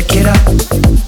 Break it up.